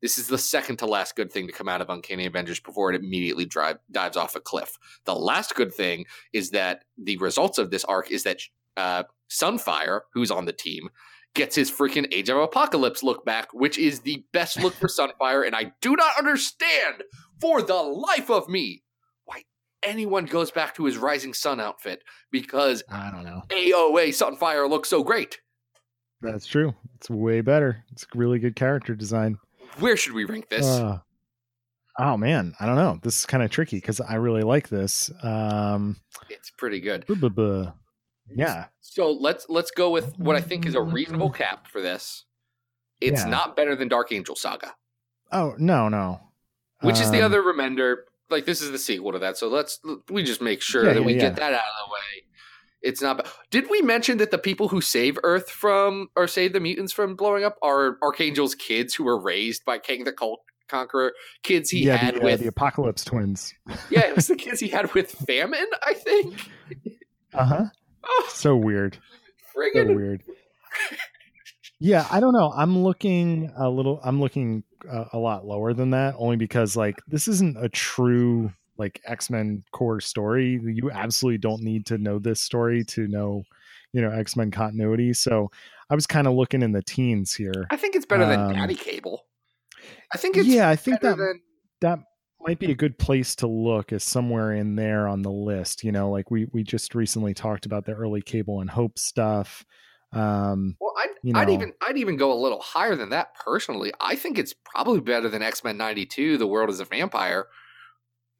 Speaker 2: this is the second to last good thing to come out of Uncanny Avengers before it immediately drive, dives off a cliff. The last good thing is that the results of this arc is that uh, Sunfire, who's on the team, gets his freaking Age of Apocalypse look back, which is the best look for Sunfire, and I do not understand for the life of me why anyone goes back to his Rising Sun outfit because
Speaker 3: I don't know.
Speaker 2: AOA Sunfire looks so great.
Speaker 3: That's true. It's way better. It's really good character design.
Speaker 2: Where should we rank this?
Speaker 3: Uh, oh man, I don't know. This is kind of tricky because I really like this. Um,
Speaker 2: it's pretty good.
Speaker 3: buh, buh, buh. Yeah,
Speaker 2: So let's let's go with what I think is a reasonable cap for this. It's
Speaker 3: Yeah.
Speaker 2: not better than Dark Angel Saga,
Speaker 3: Oh no, no.
Speaker 2: which is the
Speaker 3: Um,
Speaker 2: other Remender. Like this is the sequel to that. So let's we just make sure
Speaker 3: Yeah,
Speaker 2: that
Speaker 3: yeah,
Speaker 2: we get that out of the way. It's not. ba- Did we mention that the people who save Earth from or save the mutants from blowing up are Archangel's kids who were raised by Kang the Cult Conqueror? Kids he
Speaker 3: yeah,
Speaker 2: had
Speaker 3: the, uh,
Speaker 2: with
Speaker 3: the Apocalypse Twins.
Speaker 2: yeah, it was the kids he had with famine. I think.
Speaker 3: Uh huh.
Speaker 2: Oh,
Speaker 3: So weird. So
Speaker 2: friggin'
Speaker 3: weird. Yeah, I don't know. I'm looking a little. I'm looking uh, a lot lower than that, only because like this isn't a true like X Men core story. You absolutely don't need to know this story to know, you know, X Men continuity. So I was kind of looking in the teens here.
Speaker 2: I think it's better than
Speaker 3: Um,
Speaker 2: Daddy Cable. I think it's
Speaker 3: Yeah, I think that
Speaker 2: than
Speaker 3: that might be a good place to look is somewhere in there on the list you know like we we just recently talked about the early cable and hope stuff um
Speaker 2: Well, I'd,
Speaker 3: you
Speaker 2: I'd even I'd even go a little higher than that personally. I think it's probably better than X Men '92. The World is a Vampire.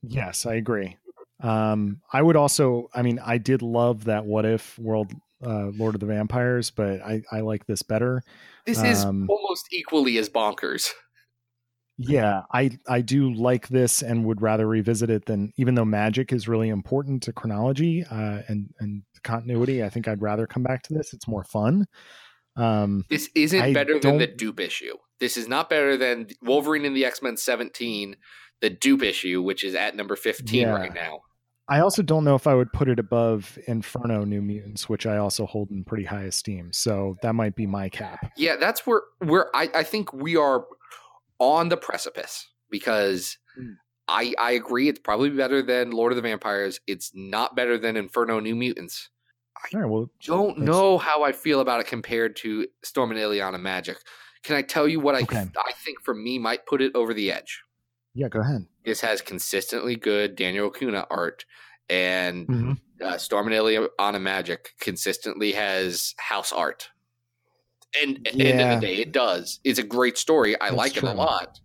Speaker 3: yes i agree um i would also i mean i did love that what if world uh lord of the vampires but i i like this better
Speaker 2: This is
Speaker 3: Um,
Speaker 2: almost equally as bonkers.
Speaker 3: Yeah i i do like this and would rather revisit it than even though magic is really important to chronology uh and and continuity i think i'd rather come back to this it's more fun Um,
Speaker 2: This isn't
Speaker 3: I
Speaker 2: better than the dupe issue. This is not better than Wolverine in the X Men 17, the dupe issue, which is at number 15
Speaker 3: Yeah.
Speaker 2: right now.
Speaker 3: I also don't know if I would put it above Inferno New Mutants, which I also hold in pretty high esteem. So that might be my cap.
Speaker 2: Yeah, that's where where I, I think we are on the precipice because
Speaker 3: Mm.
Speaker 2: I I agree it's probably better than Lord of the Vampires. It's not better than Inferno New Mutants.
Speaker 3: All right. Well,
Speaker 2: Don't
Speaker 3: That's-
Speaker 2: know how I feel about it compared to Storm and Illyana Magik. Can I tell you what I
Speaker 3: Okay.
Speaker 2: I think for me might put it over the edge?
Speaker 3: yeah, go ahead.
Speaker 2: This has consistently good Daniel Acuna art, and
Speaker 3: Mhm.
Speaker 2: uh, Storm and Illyana Magik consistently has house art. And at the end of the day, it does. It's a great story. I
Speaker 3: That's
Speaker 2: like it a lot,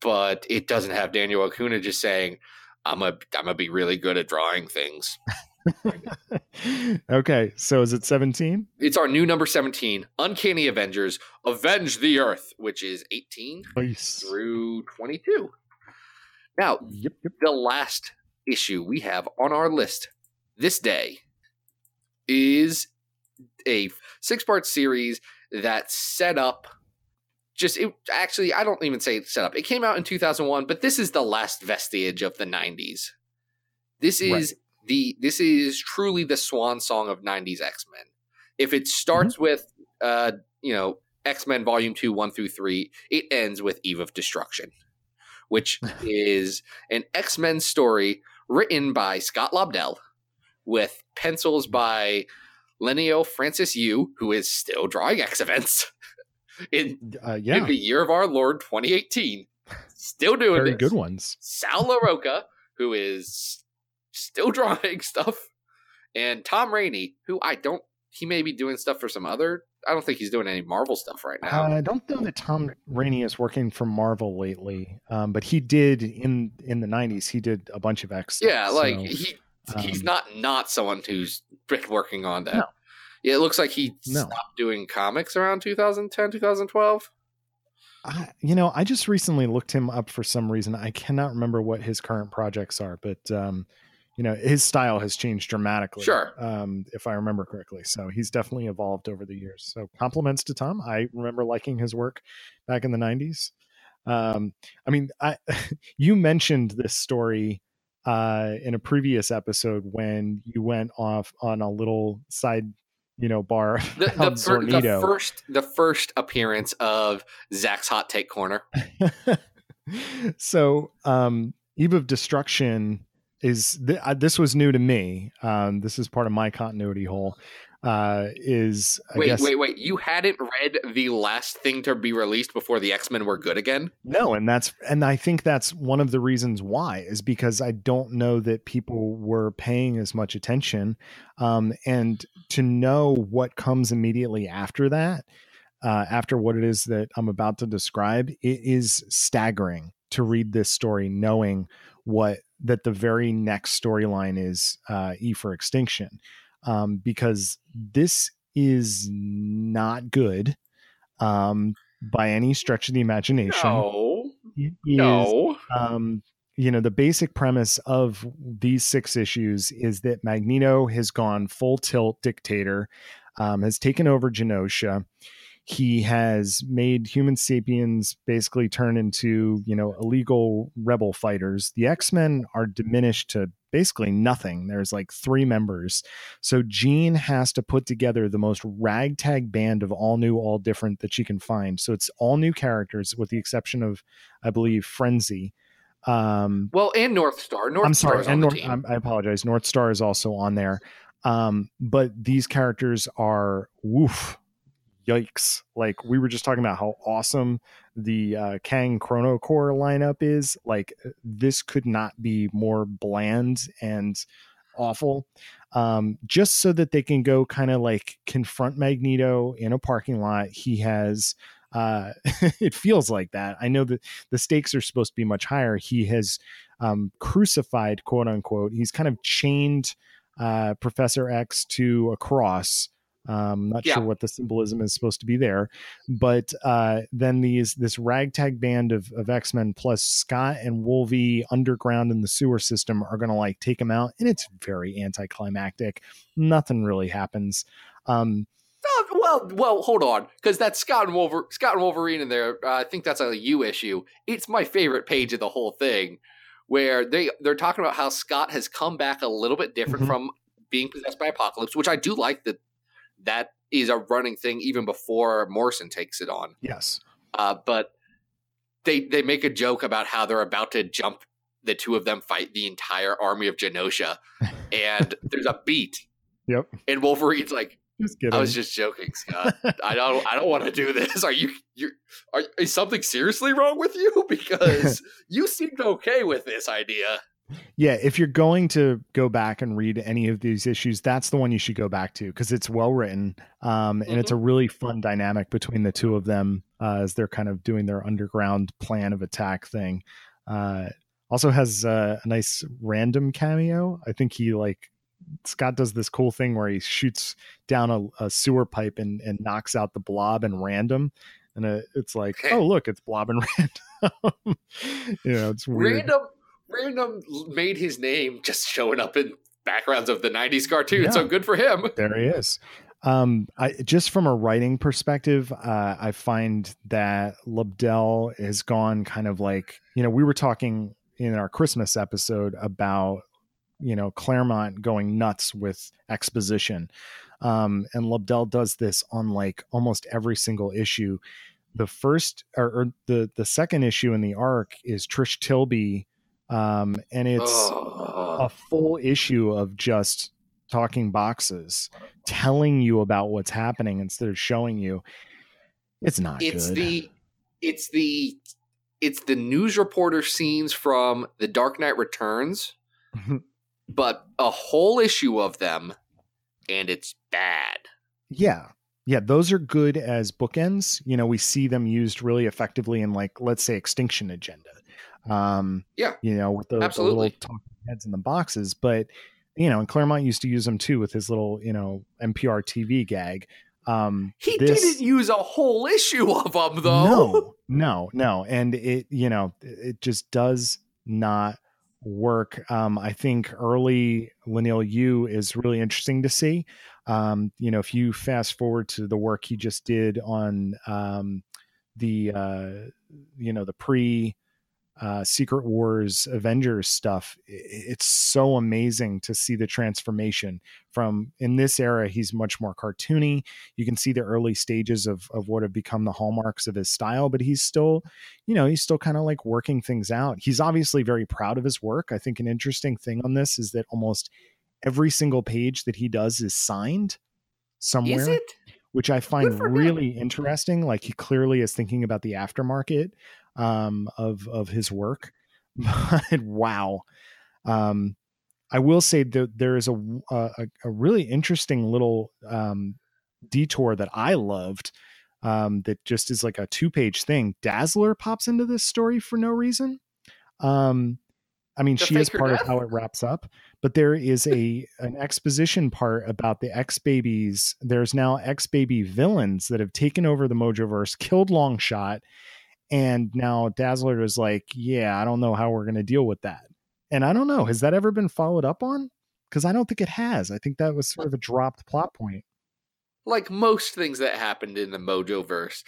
Speaker 2: but it doesn't have Daniel Acuna just saying, "I'm a I'm gonna be really good at drawing things."
Speaker 3: okay. So is it 17?
Speaker 2: It's our new number seventeen, Uncanny Avengers: Avenge the Earth, which is eighteen
Speaker 3: Nice.
Speaker 2: through twenty-two. Now,
Speaker 3: Yep. Yep.
Speaker 2: the last issue we have on our list this day is a six part series that set up just it actually I don't even say it set up. It came out in 2001, but this is the last vestige of the 90s. This is the this is truly the swan song of 90s X-Men. If it starts with uh, you know, X-Men volume 2 1 through 3, it ends with Eve of Destruction, which is an X-Men story written by Scott Lobdell with pencils by Leinil Francis Yu, who is still drawing X events in,
Speaker 3: Uh,
Speaker 2: in the year of our Lord 2018. Still doing
Speaker 3: Very
Speaker 2: this.
Speaker 3: good ones.
Speaker 2: Sal Larroca, who is still drawing stuff, and Tom Rainey, who I don't, he may be doing stuff for some other. I don't think he's doing any Marvel stuff right now.
Speaker 3: I don't know that Tom Rainey is working for Marvel lately, um, but he did in in the '90s. He did a bunch of X. stuff,
Speaker 2: yeah, like
Speaker 3: so,
Speaker 2: he he's
Speaker 3: um,
Speaker 2: not not someone who's been working on that.
Speaker 3: No.
Speaker 2: Yeah, it looks like he
Speaker 3: No.
Speaker 2: stopped doing comics around 2010, 2012.
Speaker 3: I, you know, I just recently looked him up for some reason. I cannot remember what his current projects are, but um, you know, his style has changed dramatically.
Speaker 2: Sure.
Speaker 3: um, if I remember correctly. So he's definitely evolved over the years. So compliments to Tom. I remember liking his work back in the '90s. Um, I mean, I you mentioned this story uh, in a previous episode when you went off on a little side, you know, bar
Speaker 2: The, the, fir- the first the first appearance of Zach's hot take corner.
Speaker 3: so um eve of destruction is th- uh, this was new to me. Um this is part of my continuity hole uh is i
Speaker 2: Wait,
Speaker 3: guess
Speaker 2: wait, wait! You hadn't read the last thing to be released before the X Men were good again?
Speaker 3: no and that's and i think that's one of the reasons why is because i don't know that people were paying as much attention um and to know what comes immediately after that uh, after what it is that I'm about to describe, it is staggering to read this story, knowing what that the very next storyline is uh, E for Extinction, um, because this is not good um, by any stretch of the imagination.
Speaker 2: No,
Speaker 3: is,
Speaker 2: no.
Speaker 3: um, you know, the basic premise of these six issues is that Magneto has gone full tilt dictator, um, has taken over Genosha. He has made human sapiens basically turn into, you know, illegal rebel fighters. The X Men are diminished to basically nothing. There's like three members. So Jean has to put together the most ragtag band of all new, all different that she can find. So it's all new characters, with the exception of, I believe, Frenzy. Um,
Speaker 2: Well, and North Star. North
Speaker 3: I'm
Speaker 2: Star
Speaker 3: sorry, and North, I apologize. North Star is also on there. Um, but these characters are woof, yikes! Like we were just talking about how awesome the uh, Kang Chrono Corps lineup is. Like this could not be more bland and awful. Um, just so that they can go kind of like confront Magneto in a parking lot. He has. Uh, it feels like that. I know that the stakes are supposed to be much higher. He has um, crucified, quote unquote. He's kind of chained uh, Professor X to a cross. Um, not
Speaker 2: Yeah.
Speaker 3: sure what the symbolism is supposed to be there, but uh, then these this ragtag band of, of X Men plus Scott and Wolvie underground in the sewer system are going to like take him out, and it's very anticlimactic. Nothing really happens. Um,
Speaker 2: Oh, well, well, hold on, because that's Scott and Wolver- Scott and Wolverine in there. Uh, I think that's a you issue. It's my favorite page of the whole thing, where they they're talking about how Scott has come back a little bit different
Speaker 3: Mhm.
Speaker 2: from being possessed by Apocalypse, which I do like that. That is a running thing even before Morrison takes it on.
Speaker 3: Yes.
Speaker 2: Uh, but they they make a joke about how they're about to jump. The two of them fight the entire army of Genosha, and there's a beat,
Speaker 3: Yep.
Speaker 2: and Wolverine's like. I was just joking, Scott. I don't. I don't want to do this. Are you? You are? Is something seriously wrong with you? Because you seemed okay with this idea.
Speaker 3: Yeah, if you're going to go back and read any of these issues, that's the one you should go back to because it's well written, um, and it's a really fun dynamic between the two of them uh, as they're kind of doing their underground plan of attack thing. Uh, also has uh, a nice random cameo. I think he like Scott does this cool thing where he shoots down a, a sewer pipe and, and knocks out the blob and random. And it's like, oh look, it's blob and random. you know, it's weird.
Speaker 2: Random, random made his name just showing up in backgrounds of the '90s cartoon. So good for him.
Speaker 3: there he is um i just from a writing perspective uh i find that Lobdell has gone kind of like you know we were talking in our christmas episode about you know claremont going nuts with exposition um and Lobdell does this on like almost every single issue the first or, or the the second issue in the arc is trish tilby um and it's
Speaker 2: Oh.
Speaker 3: a full issue of just talking boxes, telling you about what's happening instead of showing you. It's not
Speaker 2: it's
Speaker 3: good.
Speaker 2: the, it's the, it's the news reporter scenes from The Dark Knight Returns, but a whole issue of them, and it's bad.
Speaker 3: yeah. Yeah, those are good as bookends. You know, we see them used really effectively in like let's say Extinction Agenda. Um
Speaker 2: Yeah.
Speaker 3: you know, with the, the little talking heads in the boxes, but you know, and Claremont used to use them too with his little, you know, NPR TV gag. Um
Speaker 2: He
Speaker 3: this-
Speaker 2: didn't use a whole issue of them though.
Speaker 3: No, no, no. And it, you know, it just does not work. Um, I think early Leinil Yu is really interesting to see. Um, you know, if you fast forward to the work he just did on um, the, uh, you know, the pre uh, Secret Wars Avengers stuff, it's so amazing to see the transformation from in this era. He's much more cartoony you can see the early stages of of what have become the hallmarks of his style but he's still you know he's still kind of like working things out he's obviously very proud of his work i think an interesting thing on this is that almost every single page that he does is signed somewhere
Speaker 2: Is it?
Speaker 3: which I find really interesting. Like he clearly is thinking about the aftermarket um, of of his work. But wow, um, I will say that there is a a, a really interesting little um, detour that I loved. Um, that just is like a two page thing. Dazzler pops into this story for no reason. Um, I mean,
Speaker 2: To
Speaker 3: she is part of how it wraps up, but there is a an exposition part about the X babies. There's now X baby villains that have taken over the Mojoverse, killed Longshot, and now Dazzler is like, yeah, I don't know how we're going to deal with that. And I don't know, has that ever been followed up on? Because I don't think it has. I think that was sort of a dropped plot point.
Speaker 2: Like most things that happened in the Mojo verse,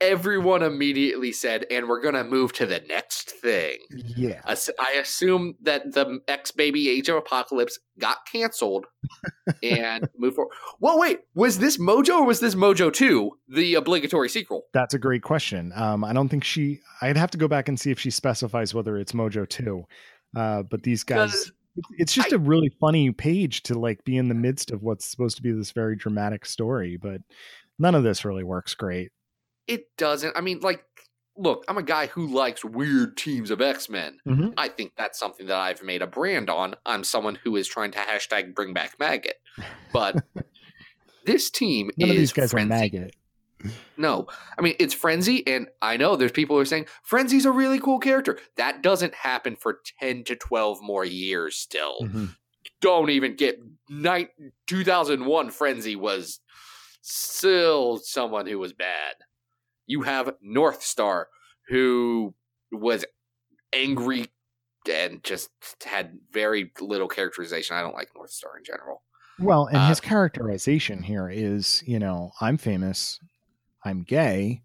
Speaker 2: everyone immediately said, and we're gonna move to the next thing.
Speaker 3: Yeah.
Speaker 2: I assume that the X Baby Age of Apocalypse got canceled and moved forward. Well, wait, was this Mojo or was this Mojo 2, the obligatory sequel?
Speaker 3: That's a great question. Um, I don't think she. I'd have to go back and see if she specifies whether it's Mojo two. Uh, but these guys. It's just
Speaker 2: I-
Speaker 3: a really funny page to like be in the midst of what's supposed to be this very dramatic story. But none of this really works great.
Speaker 2: It doesn't. I mean, like, look, I'm a guy who likes weird teams of X Men.
Speaker 3: Mhm.
Speaker 2: I think that's something that I've made a brand on. I'm someone who is trying to hashtag bring back Maggott. But this team
Speaker 3: None
Speaker 2: is
Speaker 3: of these guys
Speaker 2: frenzy.
Speaker 3: are Maggott.
Speaker 2: No, I mean it's Frenzy, and I know there's people who are saying Frenzy's a really cool character. That doesn't happen for ten to twelve more years. Still,
Speaker 3: Mhm.
Speaker 2: don't even get night 2001. Frenzy was still someone who was bad. You have North Star, who was angry and just had very little characterization. I don't like North Star in general.
Speaker 3: Well, and
Speaker 2: Uh,
Speaker 3: his characterization here is, you know, I'm famous, I'm gay,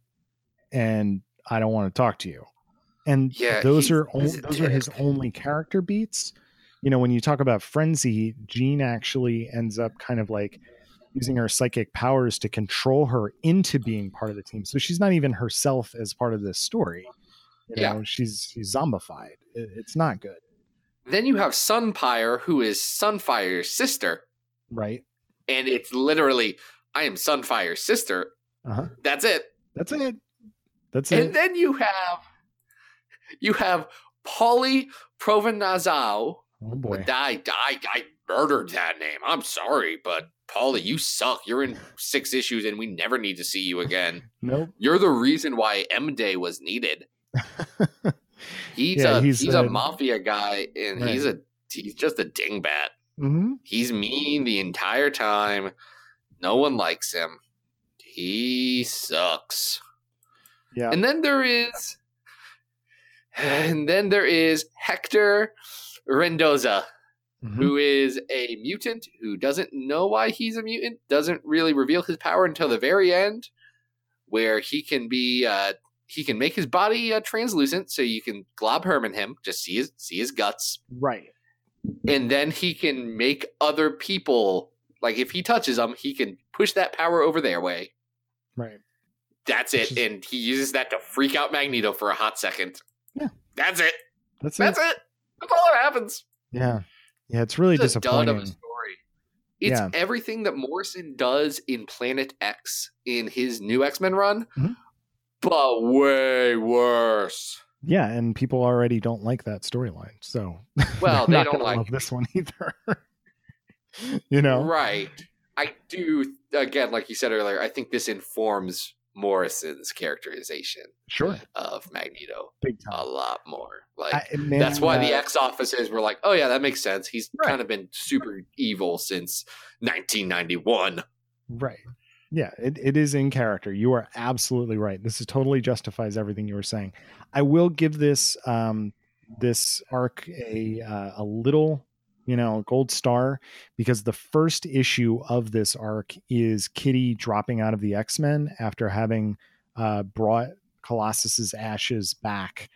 Speaker 3: and I don't want to talk to you. And
Speaker 2: Yeah,
Speaker 3: those are on,
Speaker 2: he's a
Speaker 3: those are his only character beats. You know, when you talk about frenzy, Jean actually ends up kind of like using her psychic powers to control her into being part of the team. So she's not even herself as part of this story. You
Speaker 2: Yeah.
Speaker 3: know, she's she's zombified. It- it's not good,
Speaker 2: Then you have Sunfire, who is Sunfire's sister,
Speaker 3: right?
Speaker 2: and it's literally, I am Sunfire's sister.
Speaker 3: Uh-huh.
Speaker 2: That's it.
Speaker 3: That's it. That's
Speaker 2: And
Speaker 3: it.
Speaker 2: And then you have, you have Polly Provenazao.
Speaker 3: oh boy.
Speaker 2: I, I, I murdered that name. I'm sorry, but Polly, you suck. You're in six issues, and we never need to see you again.
Speaker 3: Nope.
Speaker 2: You're the reason why M Day was needed. He's
Speaker 3: Yeah,
Speaker 2: a
Speaker 3: he's
Speaker 2: he's, a
Speaker 3: a-
Speaker 2: mafia guy, and he's a he's just a dingbat.
Speaker 3: hmm
Speaker 2: He's mean the entire time. No one likes him. He sucks.
Speaker 3: Yeah.
Speaker 2: And then there is and then there is Hector Rendoza,
Speaker 3: Mhm.
Speaker 2: who is a mutant who doesn't know why he's a mutant, doesn't really reveal his power until the very end, where he can be uh he can make his body uh, translucent so you can glob Herman him, just see his see his guts
Speaker 3: Right.
Speaker 2: and then he can make other people like if he touches them he can push that power over their way
Speaker 3: Right.
Speaker 2: that's it and he uses that to freak out magneto for a hot second
Speaker 3: Yeah.
Speaker 2: that's it
Speaker 3: That's
Speaker 2: that's
Speaker 3: it.
Speaker 2: it that's all that happens
Speaker 3: Yeah. Yeah. It's really
Speaker 2: it's a dud of
Speaker 3: disappointing.
Speaker 2: story it's
Speaker 3: Yeah.
Speaker 2: everything that morrison does in planet x in his new x-men run
Speaker 3: Mhm.
Speaker 2: but way worse
Speaker 3: Yeah, and people already don't like that storyline. So
Speaker 2: Well,
Speaker 3: not
Speaker 2: don't like
Speaker 3: love this one either. you know?
Speaker 2: right i do again like you said earlier i think this informs morrison's characterization
Speaker 3: Sure.
Speaker 2: of Magneto a lot more. Like
Speaker 3: I- man,
Speaker 2: that's why the
Speaker 3: uh,
Speaker 2: X officers were like, "Oh yeah, that makes sense. He's
Speaker 3: Right.
Speaker 2: kind of been super evil since 1991."
Speaker 3: Right. Yeah, it, it is in character. You are absolutely right. This is totally justifies everything you were saying. I will give this um this arc a uh, a little, you know, gold star because the first issue of this arc is Kitty dropping out of the X-Men after having uh brought Colossus's ashes back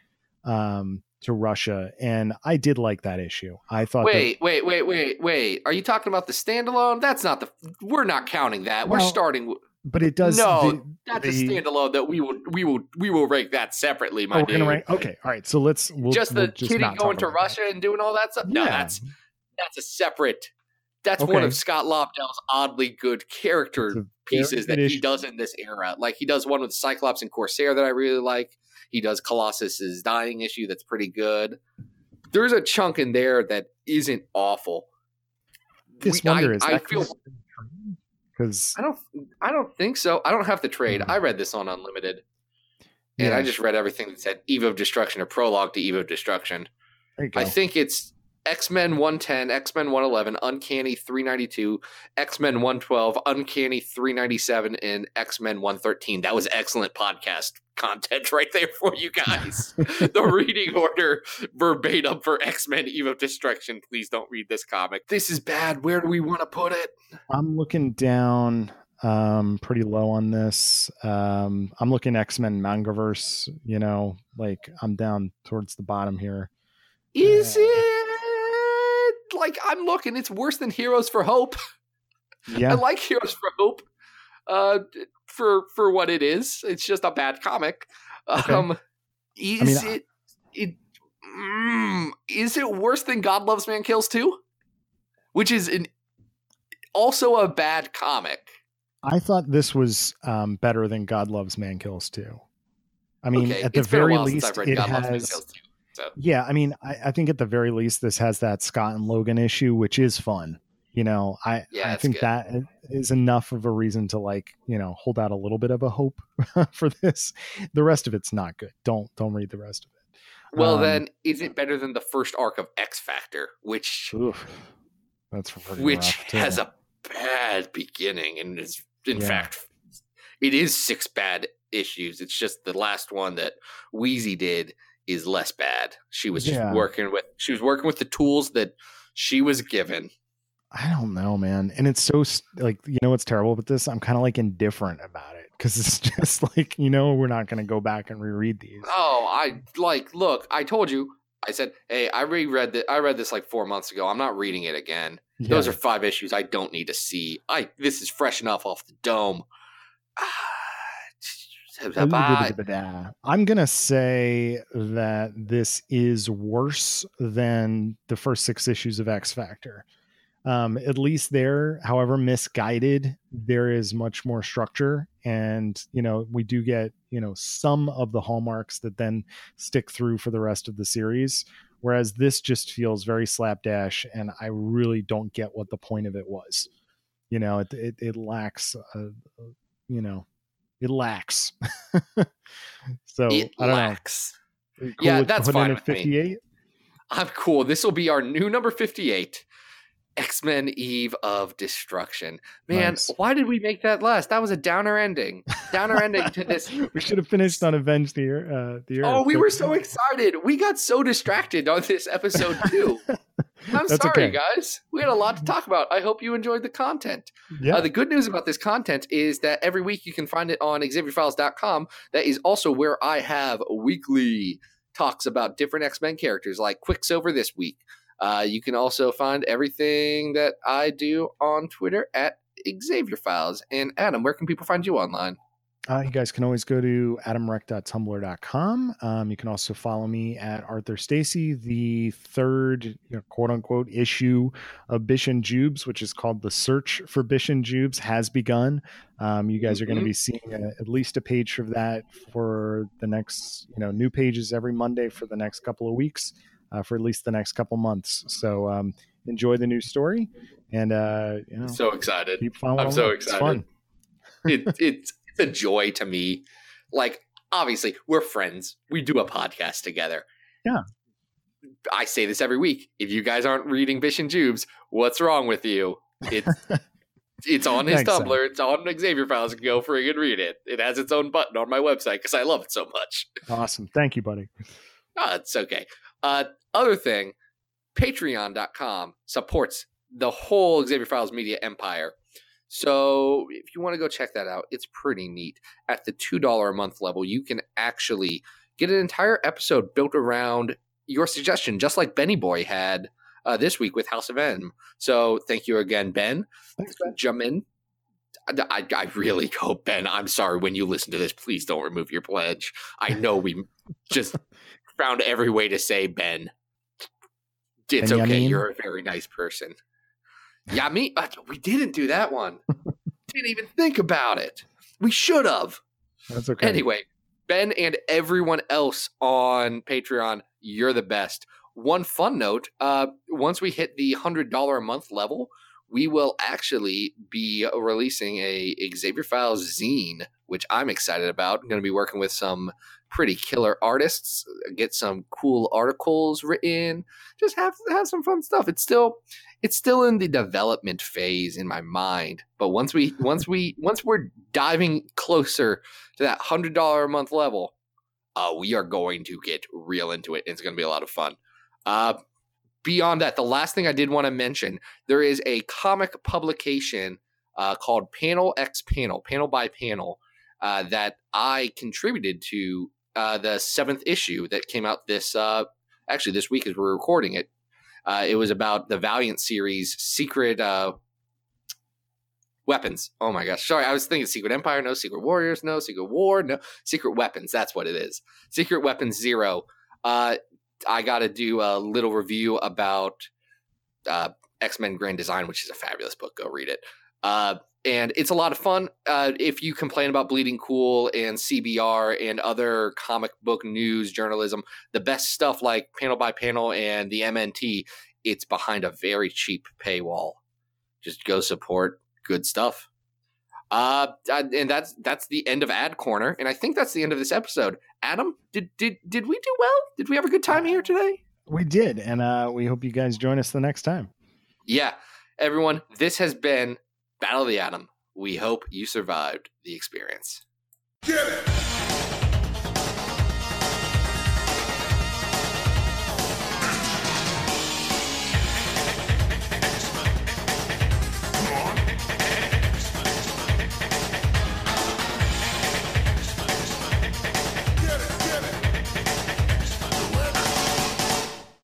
Speaker 3: um to Russia and I did like that issue. I thought that-
Speaker 2: Wait, wait, wait, wait, wait. Are you talking about the standalone? That's not the. We're not counting that. we're starting.
Speaker 3: but it does
Speaker 2: No,
Speaker 3: the-
Speaker 2: That's a
Speaker 3: the-
Speaker 2: standalone that we will we will we will rank that separately, my
Speaker 3: Oh,
Speaker 2: dude.
Speaker 3: rank. Okay, all right. So let's we'll,
Speaker 2: just
Speaker 3: we'll
Speaker 2: the kitty going to
Speaker 3: about that.
Speaker 2: Russia and doing all that stuff. No,
Speaker 3: Yeah.
Speaker 2: that's that's a separate. That's one of Scott Lobdell's oddly good character
Speaker 3: It's a very
Speaker 2: pieces that he does in this era. Like he does one with Cyclops and Corsair that I really like. He does Colossus's dying issue that's pretty good. There's a chunk in there that isn't awful.
Speaker 3: This
Speaker 2: We-
Speaker 3: wonder
Speaker 2: I,
Speaker 3: is
Speaker 2: I feel
Speaker 3: because
Speaker 2: I don't I don't think so. I don't have the trade.
Speaker 3: Hmm.
Speaker 2: I read this on Unlimited. And
Speaker 3: Yeah.
Speaker 2: I just read everything that said Eve of Destruction or prologue to Eve of Destruction.
Speaker 3: there you go.
Speaker 2: I think it's X Men 110, X Men 111, Uncanny 392, X Men 112, Uncanny 397, and X Men 113. That was excellent podcast content right there for you guys. the reading order verbatim for X Men Eve of Destruction. Please don't read this comic. This is bad. Where do we want to put it?
Speaker 3: I'm looking down um pretty low on this. Um I'm looking X-Men Mangaverse, you know, like I'm down towards the bottom here.
Speaker 2: Is
Speaker 3: Yeah.
Speaker 2: Like I'm looking? It's worse than Heroes for Hope.
Speaker 3: Yeah, I
Speaker 2: like Heroes for Hope. Uh, for for what it is, it's just a bad comic.
Speaker 3: Okay.
Speaker 2: Um, is
Speaker 3: mean, I-
Speaker 2: it it mm, is it worse than God Loves Man Kills Two, which is an also a bad comic.
Speaker 3: I thought this was um better than God Loves Man Kills too. I mean,
Speaker 2: okay,
Speaker 3: at the
Speaker 2: it's been a
Speaker 3: very least it
Speaker 2: God Loves Man
Speaker 3: has.
Speaker 2: So
Speaker 3: Yeah, I mean, I, I think at the very least this has that Scott and Logan issue, which is fun. You know, I
Speaker 2: Yeah,
Speaker 3: I think
Speaker 2: good.
Speaker 3: that is enough of a reason to like, you know, hold out a little bit of a hope for this. The rest of it's not good. Don't don't read the rest of it.
Speaker 2: well,
Speaker 3: Um,
Speaker 2: then is it better than the first arc of X Factor, which
Speaker 3: Oof, that's
Speaker 2: which has a bad beginning and is in
Speaker 3: Yeah.
Speaker 2: fact it is six bad issues it's just the last one that Weezie did is less bad she was just
Speaker 3: Yeah.
Speaker 2: working with she was working with the tools that she was given
Speaker 3: I don't know, man. And it's so like you know what's terrible about this? I'm kind of like indifferent about it because it's just like you know we're not going to go back and reread these.
Speaker 2: Oh, I like. Look, I told you. I said, hey, I reread that. I read this like four months ago. I'm not reading it again.
Speaker 3: Yeah.
Speaker 2: Those are five issues I don't need to see. I this is fresh enough off the dome. Ah.
Speaker 3: I'm gonna say that this is worse than the first six issues of X Factor. Um, at least there, however misguided, there is much more structure, and you know we do get you know some of the hallmarks that then stick through for the rest of the series. Whereas this just feels very slapdash, and I really don't get what the point of it was. You know, it it, it lacks, a, a- you know, it lacks. so
Speaker 2: it
Speaker 3: I don't
Speaker 2: lacks.
Speaker 3: know.
Speaker 2: Yeah, that's fine
Speaker 3: it
Speaker 2: with me.
Speaker 3: 58.
Speaker 2: I'm cool. This will be our new number 58. X Men Eve of Destruction. Man,
Speaker 3: Nice.
Speaker 2: why did we make that last? That was a downer ending. Downer ending to this.
Speaker 3: We should have finished on Avenge the Earth. Uh, the Earth.
Speaker 2: Oh, we were so excited. We got so distracted on this episode, too. I'm
Speaker 3: That's
Speaker 2: sorry,
Speaker 3: okay.
Speaker 2: guys. We had a lot to talk about. I hope you enjoyed the content.
Speaker 3: Yeah.
Speaker 2: Uh, the good news about this content is that every week you can find it on XavierFiles.com. That is also where I have weekly talks about different X Men characters, like Quicksilver this week. Uh, you can also find everything that I do on Twitter at Xavier Files. And Adam, where can people find you online?
Speaker 3: Uh, you guys can always go to adamrec.tumblr.com. Um, you can also follow me at Arthur Stacy, the third you know, quote unquote issue of Bish and Jubes, which is called The Search for Bish and Jubes, has begun. Um, you guys are going to be seeing a, at least a page for that for the next, you know, new pages every Monday for the next couple of weeks, uh, for at least the next couple months. So um, enjoy the new story and, uh, you know,
Speaker 2: So excited.
Speaker 3: keep following.
Speaker 2: I'm so
Speaker 3: along. It's
Speaker 2: excited.
Speaker 3: fun.
Speaker 2: it, it's, it's a joy to me. Like, obviously, we're friends. We do a podcast together.
Speaker 3: Yeah.
Speaker 2: I say this every week. If you guys aren't reading Bish and Jubes, what's wrong with you? It's it's on his
Speaker 3: Thanks.
Speaker 2: Tumblr. It's on Xavier Files. Go friggin' read it. It has its own button on my website because I love it so much.
Speaker 3: Awesome. Thank you, buddy.
Speaker 2: Oh, it's okay. Uh, other thing, patreon.com supports the whole Xavier Files media empire. So if you want to go check that out, it's pretty neat. At the $2 a month level, you can actually get an entire episode built around your suggestion, just like Benny Boy had uh, this week with House of M. So thank you again, Ben.
Speaker 3: Thanks, Ben.
Speaker 2: Jamin. I, I, I really hope, Ben, I'm sorry when you listen to this, please don't remove your pledge. I know we just found every way to say Ben. It's okay. You're a very nice person. Yeah, me. uh, We didn't do that one. didn't even think about it. We should have.
Speaker 3: That's okay.
Speaker 2: Anyway, Ben and everyone else on Patreon, you're the best. One fun note: uh, once we hit the hundred dollar a month level, we will actually be releasing a Xavier Files zine, which I'm excited about. I'm going to be working with some pretty killer artists, get some cool articles written, just have have some fun stuff. It's still it's still in the development phase in my mind, but once we once we once we're diving closer to that hundred dollar a month level, uh, we are going to get real into it. It's going to be a lot of fun. Uh, beyond that, the last thing I did want to mention, there is a comic publication uh, called Panel X Panel, Panel by Panel, uh, that I contributed to uh, the seventh issue that came out this uh, actually this week as we're recording it. Uh, it was about the Valiant series secret uh, weapons. Oh my gosh. Sorry, I was thinking Secret Empire, no Secret Warriors, no Secret War, no Secret Weapons. That's what it is. Secret Weapons Zero. Uh, I got to do a little review about X Men Grand Design, which is a fabulous book. Go read it. And it's a lot of fun. Uh, if you complain about Bleeding Cool and CBR and other comic book news journalism, the best stuff like Panel by Panel and the MNT, it's behind a very cheap paywall. Just go support good stuff. Uh, and that's that's the end of Ad Corner, and I think that's the end of this episode. Adam, did did did we do well? Did we have a good time here today?
Speaker 3: We did, and uh, we hope you guys join us the next time.
Speaker 2: Yeah, everyone, this has been Battle of the Atom. We hope you survived the experience.
Speaker 1: Get it!